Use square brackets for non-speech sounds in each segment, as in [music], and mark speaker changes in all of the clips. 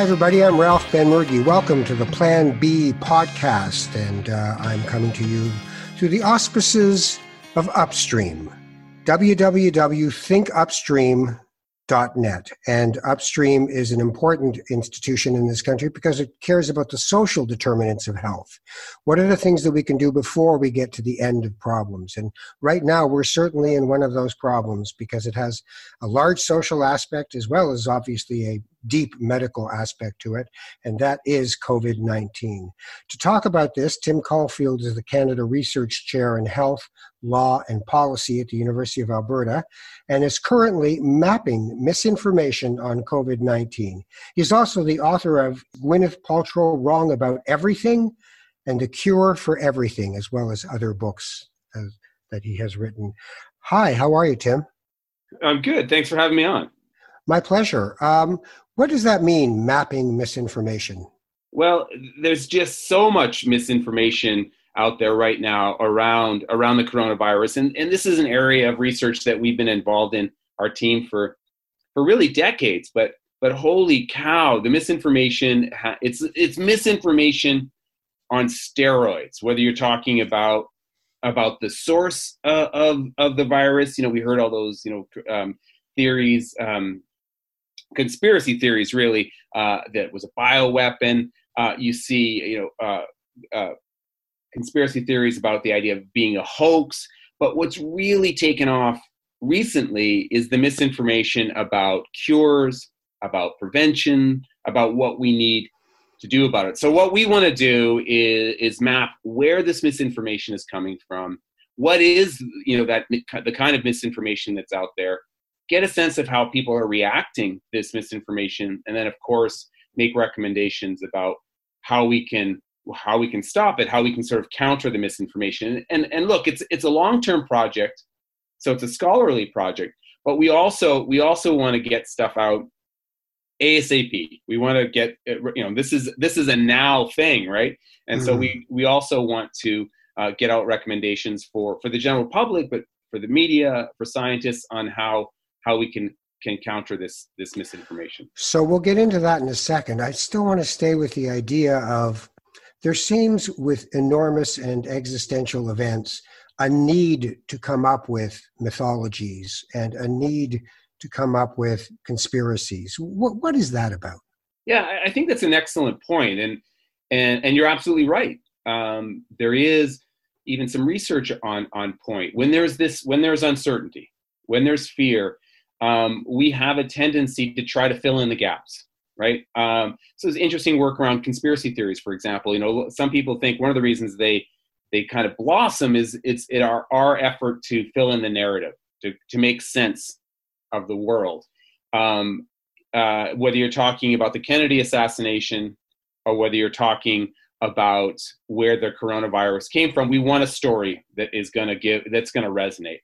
Speaker 1: Hi, everybody. I'm Ralph Benmergui. Welcome to the Plan B podcast, and uh, I'm coming to you through the auspices of Upstream. www.thinkupstream.net. And Upstream is an important institution in this country because it cares about the social determinants of health. What are the things that we can do before we get to the end of problems? And right now, we're certainly in one of those problems because it has a large social aspect as well as obviously a deep medical aspect to it, and that is COVID 19. To talk about this, Tim Caulfield is the Canada Research Chair in Health, Law, and Policy at the University of Alberta and is currently mapping misinformation on COVID 19. He's also the author of Gwyneth Paltrow Wrong About Everything and The Cure for Everything, as well as other books uh, that he has written. Hi, how are you, Tim?
Speaker 2: I'm good. Thanks for having me on.
Speaker 1: My pleasure. Um, what does that mean, mapping misinformation?
Speaker 2: Well, there's just so much misinformation out there right now around around the coronavirus, and and this is an area of research that we've been involved in our team for for really decades. But but holy cow, the misinformation it's it's misinformation on steroids. Whether you're talking about about the source uh, of of the virus, you know, we heard all those you know um, theories. Um, conspiracy theories really uh, that was a bioweapon. Uh, you see, you know, uh, uh, conspiracy theories about the idea of being a hoax. But what's really taken off recently is the misinformation about cures, about prevention, about what we need to do about it. So what we want to do is, is map where this misinformation is coming from. What is you know that the kind of misinformation that's out there? Get a sense of how people are reacting this misinformation and then of course make recommendations about how we can how we can stop it how we can sort of counter the misinformation. And and look it's it's a long-term project so it's a scholarly project but we also we also want to get stuff out asap we want to get you know this is this is a now thing right? And mm-hmm. so we we also want to uh, get out recommendations for for the general public but for the media for scientists on how how we can can counter this this misinformation.
Speaker 1: So we'll get into that in a second. I still want to stay with the idea of there seems with enormous and existential events a need to come up with mythologies and a need to come up with conspiracies. What what is that about?
Speaker 2: Yeah, I think that's an excellent point, and and and you're absolutely right. Um, there is even some research on on point when there's this when there's uncertainty, when there's fear um, we have a tendency to try to fill in the gaps right? Um, so there's interesting work around conspiracy theories for example. You know some people think one of the reasons they they kind of blossom is it's it our, our effort to fill in the narrative to, to make sense of the world. Um, uh, whether you're talking about the kennedy assassination or whether you're talking about where the coronavirus came from we want a story that is going to give that's going to resonate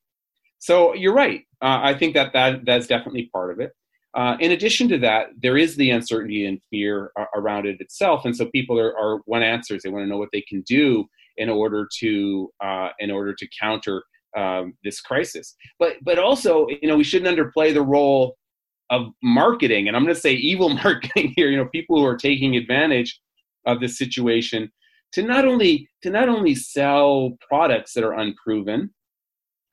Speaker 2: so you're right. Uh, I think that, that that's definitely part of it. Uh, in addition to that, there is the uncertainty and fear uh, around it itself, and so people are, are want answers. They want to know what they can do in order to uh, in order to counter um, this crisis. But but also, you know, we shouldn't underplay the role of marketing, and I'm going to say evil [laughs] marketing here. You know, people who are taking advantage of this situation to not only to not only sell products that are unproven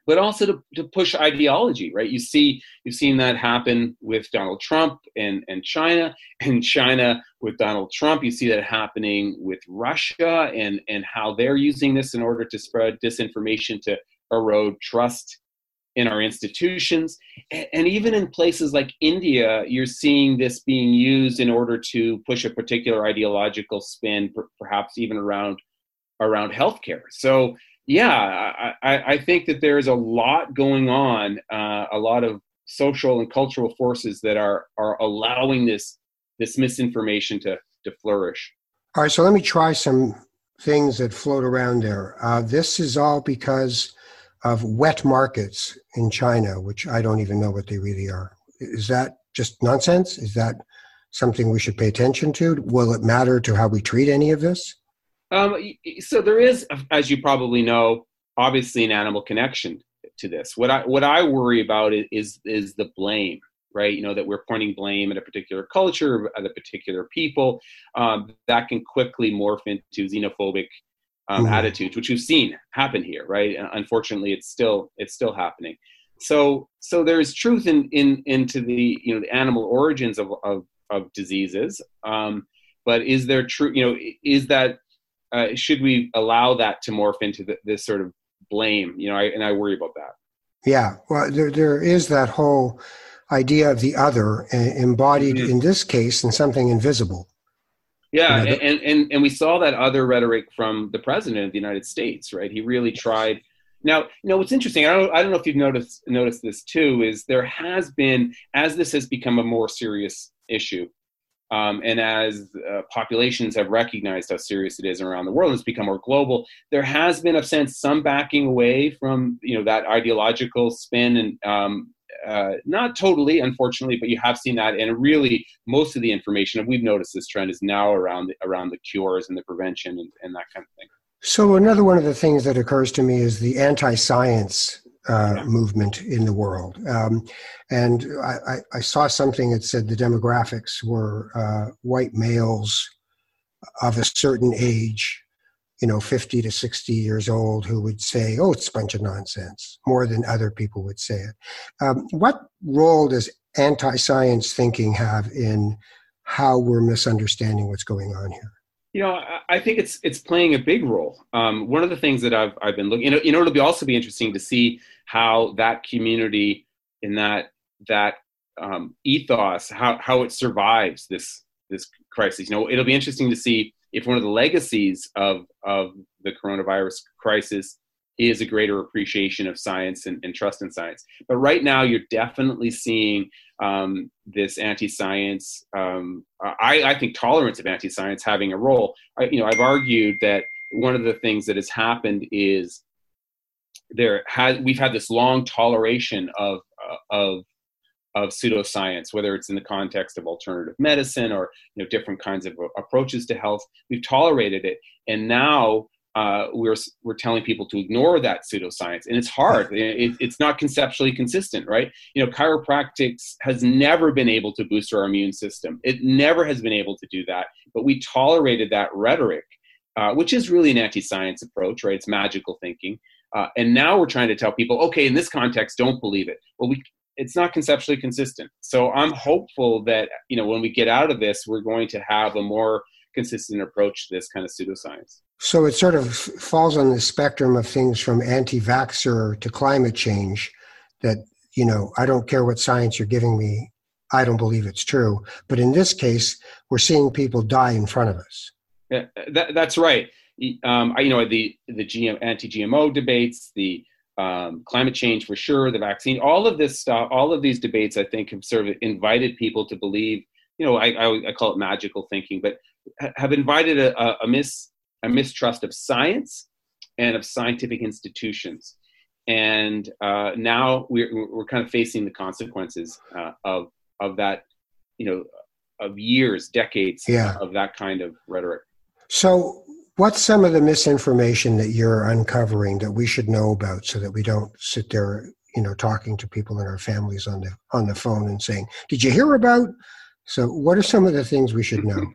Speaker 2: but also to, to push ideology, right? You see, you've seen that happen with Donald Trump and, and China, [laughs] and China with Donald Trump. You see that happening with Russia and, and how they're using this in order to spread disinformation to erode trust in our institutions. And, and even in places like India, you're seeing this being used in order to push a particular ideological spin, perhaps even around around healthcare. So yeah, I, I, think that there is a lot going on, uh, a lot of social and cultural forces that are are allowing this this misinformation to to flourish.
Speaker 1: All right, so let me try some things that float around there. Uh, this is all because of wet markets in China, which I don't even know what they really are. Is that just nonsense? Is that something we should pay attention to? Will it matter to how we treat any of this?
Speaker 2: Um, so there is, as you probably know, obviously an animal connection to this. What I what I worry about is is the blame, right? You know, that we're pointing blame at a particular culture, at a particular people, um, that can quickly morph into xenophobic um, mm-hmm. attitudes, which we've seen happen here, right? And unfortunately, it's still it's still happening. So so there is truth in in into the you know the animal origins of of, of diseases, um, but is there true? You know, is that uh, should we allow that to morph into the, this sort of blame? You know, I, and I worry about that.
Speaker 1: Yeah, well, there there is that whole idea of the other embodied mm-hmm. in this case in something invisible.
Speaker 2: Yeah, you know, and, and and we saw that other rhetoric from the president of the United States, right? He really tried. Now, you know what's interesting. I don't I don't know if you've noticed noticed this too. Is there has been as this has become a more serious issue, um, and as uh, populations have recognized how serious it is around the world, and it's become more global. There has been, a sense, some backing away from you know that ideological spin and um, uh, not totally, unfortunately, but you have seen that, and really most of the information, we've noticed this trend is now around the, around the cures and the prevention and, and that kind of thing.
Speaker 1: So another one of the things that occurs to me is the anti-science uh, yeah. movement in the world. Um, and I, I, saw something that said the demographics were uh, white males of a certain age you know, 50 to 60 years old who would say, oh, it's a bunch of nonsense, more than other people would say it. Um, what role does anti science thinking have in how we're misunderstanding what's going on here?
Speaker 2: You know, I think it's it's playing a big role. Um, one of the things that I've I've been looking, you know, you know, it'll be also be interesting to see how that community in that that um, ethos, how how it survives this this crisis. You know, it'll be interesting to see if one of the legacies of, of the coronavirus crisis is a greater appreciation of science and, and trust in science. But right now, you're definitely seeing um, this anti-science. Um, I, I, think tolerance of anti-science having a role. I, you know, I've argued that one of the things that has happened is there has we've had this long toleration of uh, of of pseudoscience, whether it's in the context of alternative medicine or you know different kinds of approaches to health. We've tolerated it, and now uh, we're we're telling people to ignore that pseudoscience, and it's hard. [laughs] It, it's not conceptually consistent, right? You know, chiropractics has never been able to boost our immune system. It never has been able to do that, but we tolerated that rhetoric, uh, which is really an anti-science approach, right? It's magical thinking. Uh, and now we're trying to tell people, okay, in this context, don't believe it. Well, we it's not conceptually consistent. So I'm hopeful that you know when we get out of this, we're going to have a more consistent approach to this kind of pseudoscience.
Speaker 1: So it sort of falls on the spectrum of things from anti-vaxxer to climate change. That you know, I don't care what science you're giving me. I don't believe it's true. But in this case, we're seeing people die in front of us.
Speaker 2: Yeah, that, that's right. Um, I, you know, the the GM, anti-GMO debates, the um, climate change for sure, the vaccine, all of this stuff, all of these debates, I think, have sort of invited people to believe. You know, I, I, I call it magical thinking, but have invited a, a, a, mis, a mistrust of science and of scientific institutions. And uh, now we're, we're kind of facing the consequences uh, of, of that, you know, of years, decades
Speaker 1: yeah.
Speaker 2: of that kind of rhetoric.
Speaker 1: So, What's some of the misinformation that you're uncovering that we should know about so that we don't sit there, you know, talking to people in our families on the on the phone and saying, "Did you hear about?" So, what are some of the things we should know? [laughs]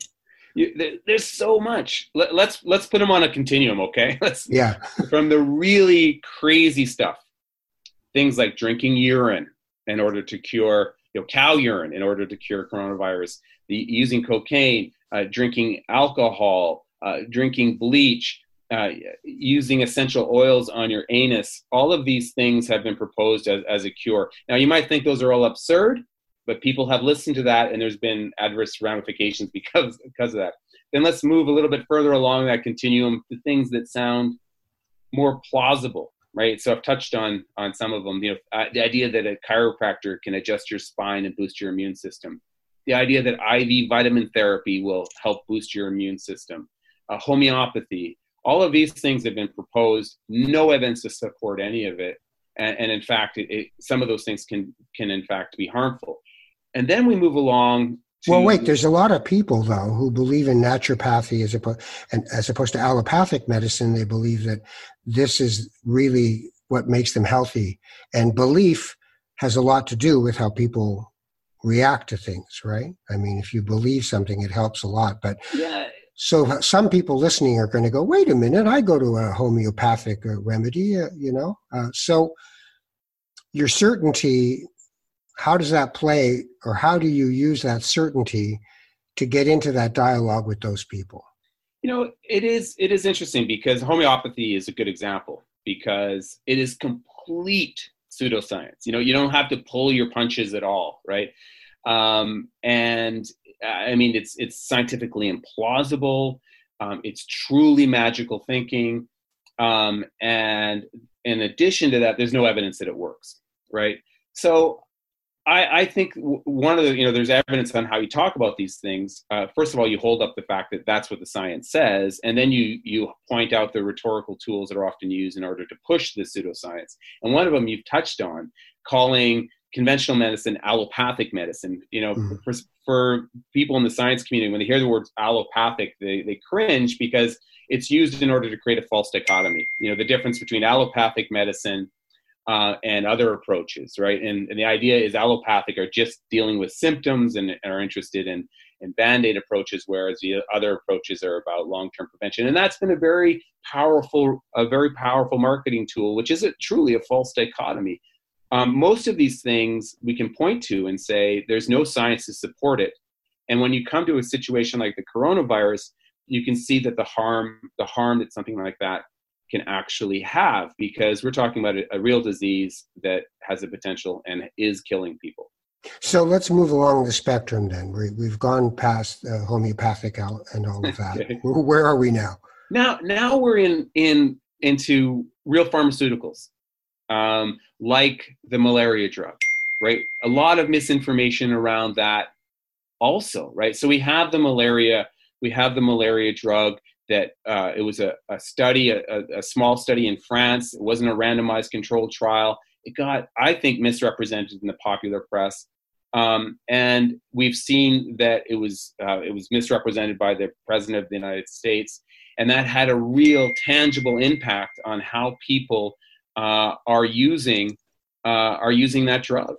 Speaker 2: there's so much. Let, let's let's put them on a continuum, okay? [laughs] Let's
Speaker 1: yeah.
Speaker 2: from the really crazy stuff, things like drinking urine in order to cure, you know, cow urine in order to cure coronavirus, the using cocaine, uh, drinking alcohol, uh, drinking bleach, uh, using essential oils on your anus. All of these things have been proposed as, as a cure. Now, you might think those are all absurd, but people have listened to that and there's been adverse ramifications [laughs] because, because of that. Then let's move a little bit further along that continuum to things that sound more plausible, right? So I've touched on on some of them. You know, uh, the idea that a chiropractor can adjust your spine and boost your immune system. The idea that IV vitamin therapy will help boost your immune system uh, homeopathy. All of these things have been proposed. No evidence to support any of it, and, in fact, it, it, some of those things can can in fact be harmful. And then we move along.
Speaker 1: To, well, wait. There's a lot of people though who believe in naturopathy as opposed and as opposed to allopathic medicine. They believe that this is really what makes them healthy, and belief has a lot to do with how people react to things, right? I mean, if you believe something, it helps a lot. But
Speaker 2: yeah.
Speaker 1: So some people listening are going to go, wait a minute, I go to a homeopathic uh, remedy, uh, you know? Uh, so your certainty, how does that play, or how do you use that certainty to get into that dialogue with those people?
Speaker 2: You know, it is it is interesting because homeopathy is a good example because it is complete pseudoscience. You know, you don't have to pull your punches at all, right? Um, and I mean, it's it's scientifically implausible. Um, it's truly magical thinking, um, and in addition to that, there's no evidence that it works, right? So I, I, think one of the, you know, there's evidence on how you talk about these things. Uh, first of all, you hold up the fact that that's what the science says, and then you you point out the rhetorical tools that are often used in order to push the pseudoscience. And one of them you've touched on, calling conventional medicine allopathic medicine. You know, mm-hmm. for, for people in the science community, when they hear the word allopathic, they, they cringe because it's used in order to create a false dichotomy. You know, the difference between allopathic medicine uh, and other approaches, right? And, and, the idea is allopathic are just dealing with symptoms and, and are interested in, in band aid approaches, whereas the other approaches are about long term prevention. And that's been a very powerful, a very powerful marketing tool, which is a, truly a false dichotomy. Um, most of these things we can point to and say there's no science to support it. And when you come to a situation like the coronavirus, you can see that the harm, the harm that something like that can actually have because we're talking about a, a real disease that has a potential and is killing people.
Speaker 1: So let's move along the spectrum then. We, have gone past uh, homeopathic and all of that. [laughs] okay. Where are we now?
Speaker 2: Now, now we're in in into real pharmaceuticals, um, like the malaria drug, right? A lot of misinformation around that, also, right? So we have the malaria, we have the malaria drug that uh, it was a, a study, a, a, small study in France. It wasn't a randomized controlled trial. It got, I think, misrepresented in the popular press. Um, and we've seen that it was uh, it was misrepresented by the president of the United States, and that had a real tangible impact on how people uh, are using uh, are using that drug.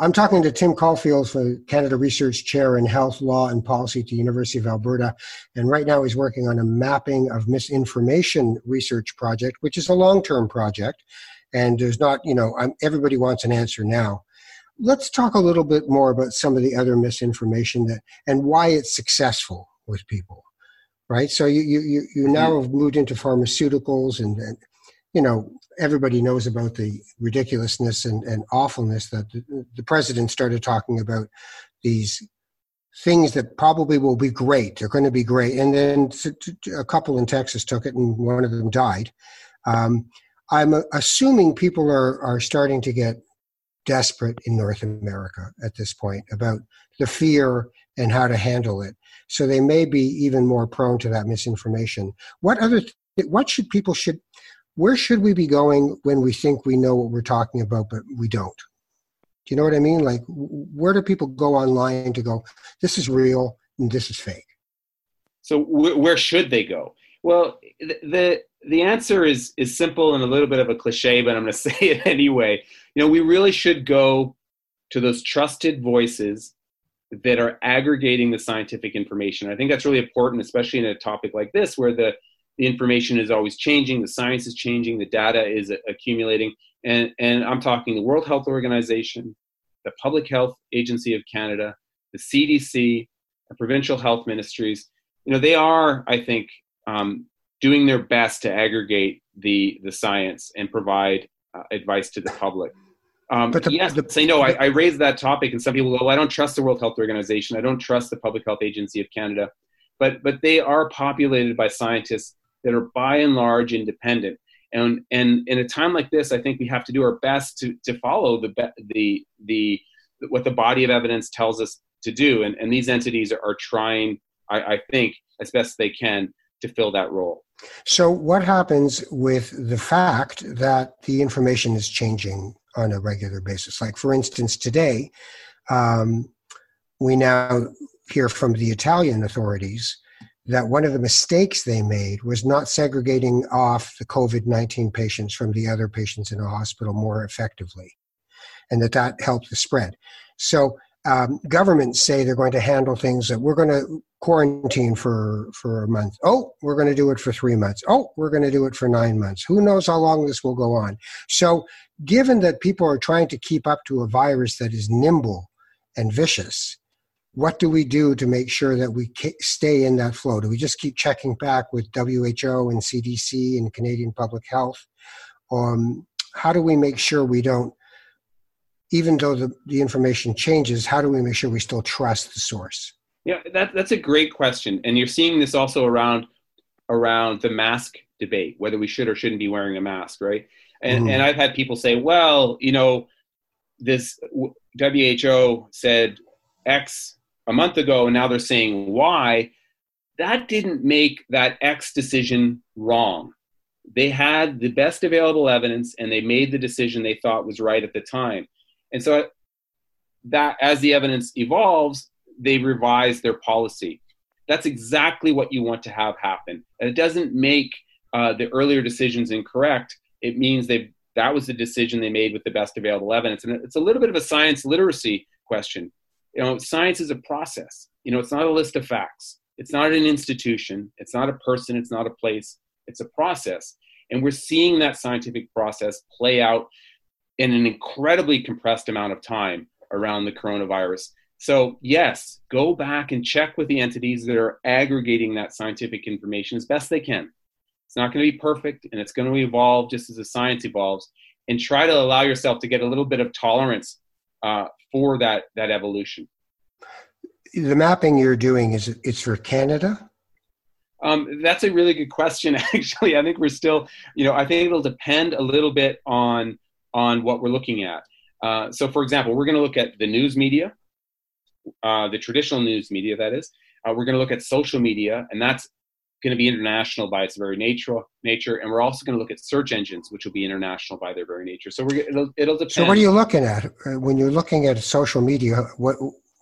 Speaker 1: I'm talking to Tim Caulfield for Canada Research Chair in Health Law and Policy at the University of Alberta. And right now he's working on a mapping of misinformation research project, which is a long term project. And there's not, you know, I'm, everybody wants an answer now. Let's talk a little bit more about some of the other misinformation that and why it's successful with people, right? So you you you mm-hmm. now have moved into pharmaceuticals and, and you know, everybody knows about the ridiculousness and, and awfulness that the, the president started talking about these things that probably will be great. They're going to be great. And then a couple in Texas took it, and one of them died. Um, I'm assuming people are, are starting to get desperate in North America at this point about the fear and how to handle it. So they may be even more prone to that misinformation. What other, what should people should, where should we be going when we think we know what we're talking about, but we don't? Do you know what I mean? Like, where do people go online to go, this is real and this is fake?
Speaker 2: So, where should they go? Well, the the answer is is simple and a little bit of a cliche, but I'm going [laughs] to say it anyway. You know, we really should go to those trusted voices that are aggregating the scientific information. I think that's really important, especially in a topic like this, where the the information is always changing, the science is changing, the data is accumulating. And, and I'm talking the World Health Organization, the Public Health Agency of Canada, the CDC, the provincial health ministries. You know, they are, I think, um, doing their best to aggregate the, the science and provide uh, advice to the public. Um, but the, yes, the, say no. I, I raised that topic, and some people go, well, "I don't trust the World Health Organization. I don't trust the Public Health Agency of Canada." But but they are populated by scientists that are by and large independent. And, and in a time like this, I think we have to do our best to, to follow the, the, the, what the body of evidence tells us to do. And, and these entities are, are trying, I, I think, as best they can to fill that role.
Speaker 1: So, what happens with the fact that the information is changing on a regular basis? Like, for instance, today, um, we now hear from the Italian authorities that one of the mistakes they made was not segregating off the COVID 19 patients from the other patients in a hospital more effectively, and that that helped the spread. So, um, governments say they're going to handle things that we're going to quarantine for for a month. Oh, we're going to do it for three months. Oh, we're going to do it for nine months. Who knows how long this will go on? So, given that people are trying to keep up to a virus that is nimble and vicious, what do we do to make sure that we stay in that flow? Do we just keep checking back with WHO and CDC and Canadian Public Health? Um, how do we make sure we don't even though the, the information changes, how do we make sure we still trust the source?
Speaker 2: Yeah, that, that's a great question. And you're seeing this also around around the mask debate, whether we should or shouldn't be wearing a mask, right? And, mm. and I've had people say, well, you know, this WHO said X a month ago, and now they're saying Y. That didn't make that X decision wrong. They had the best available evidence and they made the decision they thought was right at the time. And so that as the evidence evolves, they revise their policy. That's exactly what you want to have happen. And it doesn't make uh, the earlier decisions incorrect. It means they that was the decision they made with the best available evidence. And it's a little bit of a science literacy question. You know, science is a process. You know, it's not a list of facts. It's not an institution. It's not a person. It's not a place. It's a process. And we're seeing that scientific process play out in an incredibly compressed amount of time around the coronavirus. So, yes, go back and check with the entities that are aggregating that scientific information as best they can. It's not going to be perfect and it's going to evolve just as the science evolves. And try to allow yourself to get a little bit of tolerance uh, for that, that evolution.
Speaker 1: The mapping you're doing is it's for Canada?
Speaker 2: Um, that's a really good question. [laughs] Actually, I think we're still, you know, I think it'll depend a little bit on on what we're looking at. Uh, so, for example, we're going to look at the news media, uh, the traditional news media, that is. Uh, we're going to look at social media, and that's going to be international by its very nature. Nature, and we're also going to look at search engines, which will be international by their very nature. So, we're, it'll, it'll depend.
Speaker 1: So, what are you looking at uh, when you're looking at social media? What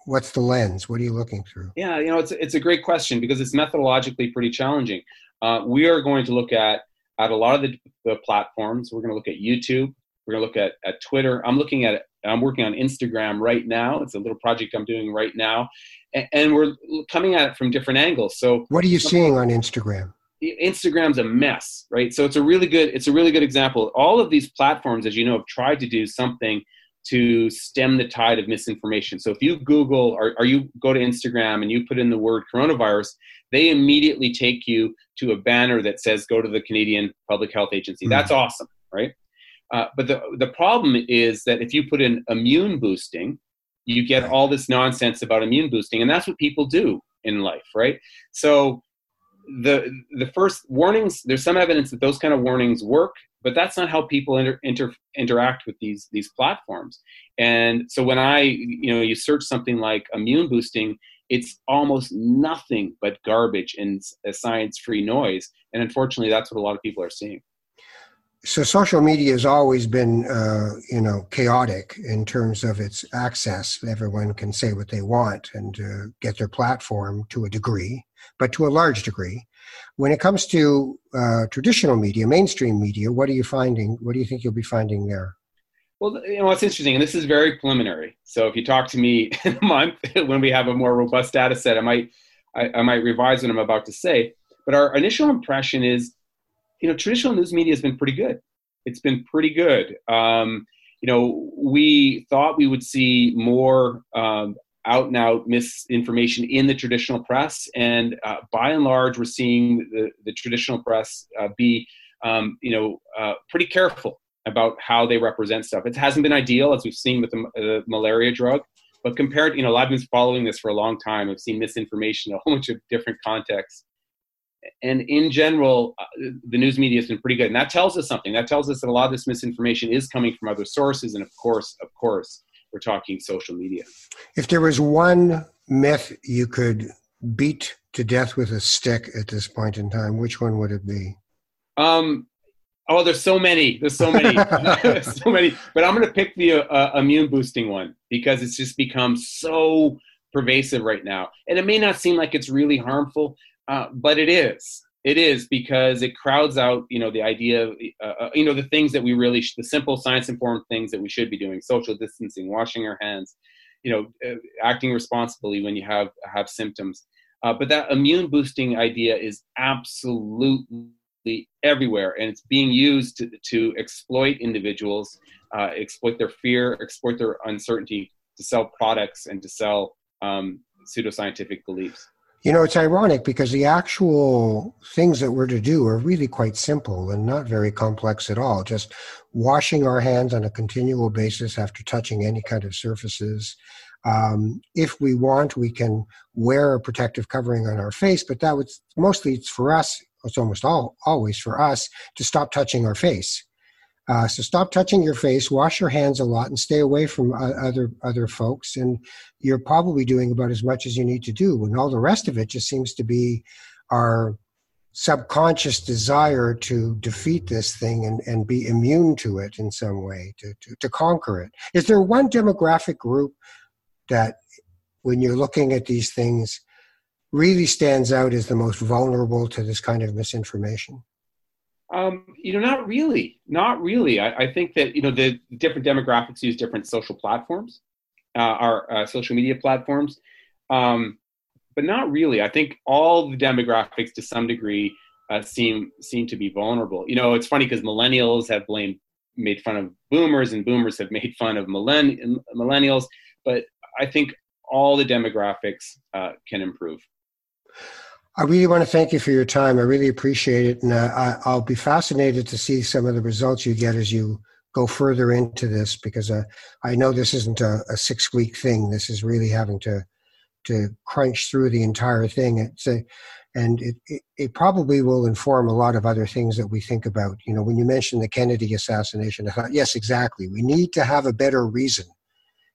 Speaker 1: what's the lens? What are you looking through?
Speaker 2: Yeah, you know, it's it's a great question because it's methodologically pretty challenging. Uh, we are going to look at at a lot of the, the platforms. We're going to look at YouTube. We're going to look at, at Twitter. I'm looking at I'm working on Instagram right now. It's a little project I'm doing right now. And, and we're coming at it from different angles. So
Speaker 1: what are you seeing on Instagram?
Speaker 2: Instagram's a mess, right? So it's a really good it's a really good example. All of these platforms, as you know, have tried to do something to stem the tide of misinformation. So if you Google or, or, you go to Instagram and you put in the word coronavirus, they immediately take you to a banner that says go to the Canadian Public Health Agency. Mm. That's awesome, right? Uh, but the, the problem is that if you put in immune boosting, you get all this nonsense about immune boosting, and that's what people do in life, right? So the the first warnings, there's some evidence that those kind of warnings work, but that's not how people inter, inter, interact with these these platforms. And so when I, you know, you search something like immune boosting, it's almost nothing but garbage and science-free noise. And unfortunately, that's what a lot of people are seeing
Speaker 1: so social media has always been uh, you know chaotic in terms of its access. Everyone can say what they want and uh, get their platform to a degree but to a large degree. When it comes to uh, traditional media mainstream media what are you finding? What do you think you'll be finding there?
Speaker 2: Well you know what's interesting and this is very preliminary. So if you talk to me [laughs] in a month [laughs] when we have a more robust data set i might I, I might revise what i'm about to say. But our initial impression is you know, traditional news media has been pretty good. It's been pretty good. Um, you know, we thought we would see more um, out and out misinformation in the traditional press, and uh, by and large, we're seeing the, the traditional press uh, be, um, you know, uh, pretty careful about how they represent stuff. It hasn't been ideal, as we've seen with the, the malaria drug, but compared, you know, I've been following this for a long time. I've seen misinformation in a whole bunch of different contexts and in general, uh, the news media has been pretty good, and that tells us something. That tells us that a lot of this misinformation is coming from other sources, and of course, of course, we're talking social media.
Speaker 1: If there was one myth you could beat to death with a stick at this point in time, which one would it be?
Speaker 2: Um, oh, there's so many. There's so many, [laughs] [laughs] so many. But I'm going to pick the uh, immune boosting one because it's just become so pervasive right now, and it may not seem like it's really harmful, uh, but it is. It is because it crowds out, you know, the idea of, uh, uh, you know, the things that we really, sh- the simple science-informed things that we should be doing: social distancing, washing our hands, you know, uh, acting responsibly when you have have symptoms. Uh, but that immune boosting idea is absolutely everywhere, and it's being used to, to exploit individuals, uh, exploit their fear, exploit their uncertainty to sell products and to sell um, pseudoscientific beliefs.
Speaker 1: You know, it's ironic because the actual things that we're to do are really quite simple and not very complex at all. Just washing our hands on a continual basis after touching any kind of surfaces. Um, if we want, we can wear a protective covering on our face, but that would mostly it's for us. It's almost all always for us to stop touching our face. Uh, so stop touching your face, wash your hands a lot, and stay away from uh, other other folks. And you're probably doing about as much as you need to do. And all the rest of it just seems to be our subconscious desire to defeat this thing and, and be immune to it in some way, to, to, to conquer it. Is there one demographic group that, when you're looking at these things, really stands out as the most vulnerable to this kind of misinformation?
Speaker 2: Um, you know, not really, not really. I, I, think that you know the different demographics use different social platforms, uh, our uh, social media platforms, um, but not really. I think all the demographics, to some degree, uh, seem seem to be vulnerable. You know, it's funny because millennials have blamed, made fun of boomers, and boomers have [laughs] made fun of millenn- millennials. But I think all the demographics uh, can improve.
Speaker 1: I really want to thank you for your time. I really appreciate it. And uh, I, will be fascinated to see some of the results you get as you go further into this because uh, I know this isn't a, a, six week thing. This is really having to to crunch through the entire thing. It's a, and it, it, it probably will inform a lot of other things that we think about. You know, when you mentioned the Kennedy assassination, I thought, yes, exactly. We need to have a better reason.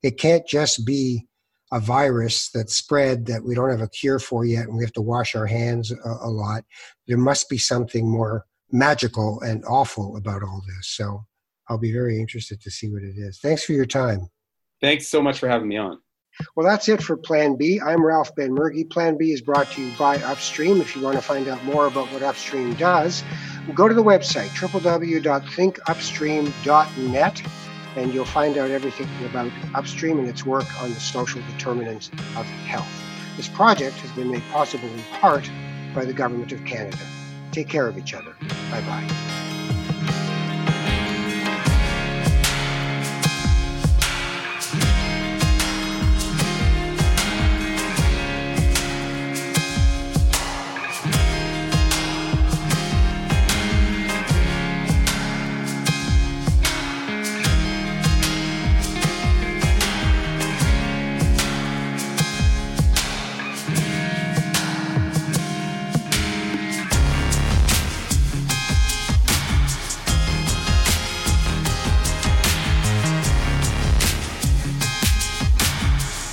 Speaker 1: It can't just be a virus that's spread that we don't have a cure for yet and we have to wash our hands a, a, lot. There must be something more magical and awful about all this. So I'll be very interested to see what it is. Thanks for your time.
Speaker 2: Thanks so much for having me on.
Speaker 1: Well, that's it for Plan B. I'm Ralph Benmergui. Plan B is brought to you by Upstream. If you want to find out more about what Upstream does, go to the website www.thinkupstream.net and you'll find out everything about Upstream and its work on the social determinants of health. This project has been made possible in part by the Government of Canada. Take care of each other. Bye bye.